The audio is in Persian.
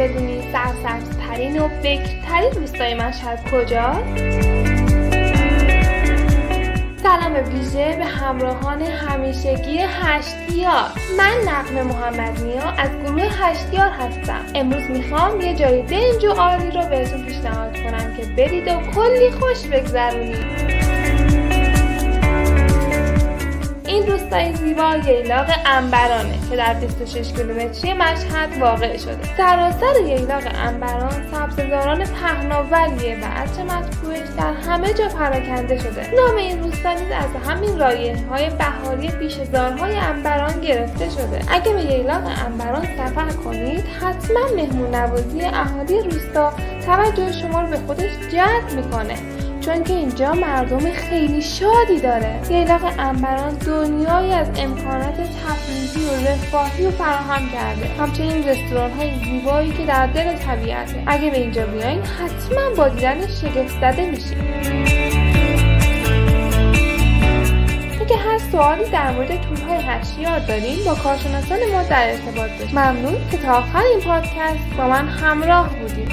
بدونی سرسبزترین و بکرترین روستای مشهد کجاست؟ سلام ویژه به همراهان همیشگی هشتیار. من نقم محمد نیا از گروه هشتیار هستم. امروز می‌خوام یه جای دنج و عالی رو بهتون پیشنهاد کنم که برید و کلی خوش بگذرونید. زیبا ییلاق انبرانه که در 26 کیلومتری مشهد واقع شده. سراسر ییلاق انبران سبززاران پهناوریه و عطر مطبوعش در همه جا پراکنده شده. نام این روستا نیز از همین رایه های بهاری پیشزارهای انبران گرفته شده. اگه به ییلاق انبران سفر کنید حتما مهمون نوازی اهالی روستا توجه شما رو به خودش جلب می‌کنه. چون که اینجا مردم خیلی شادی داره. ییلاق انبران دنیایی از امکانات تفریحی و رفاهی و فراهم کرده. همچنین رستوران های زیبایی که در دل طبیعته. اگه به اینجا بیاین حتما با دیدن شگفت زده میشین. اگه هر سوالی در مورد تورهای هشیار دارین با کارشناسان ما در ارتباط باشید ممنون که تا آخر این پادکست با من همراه بودید.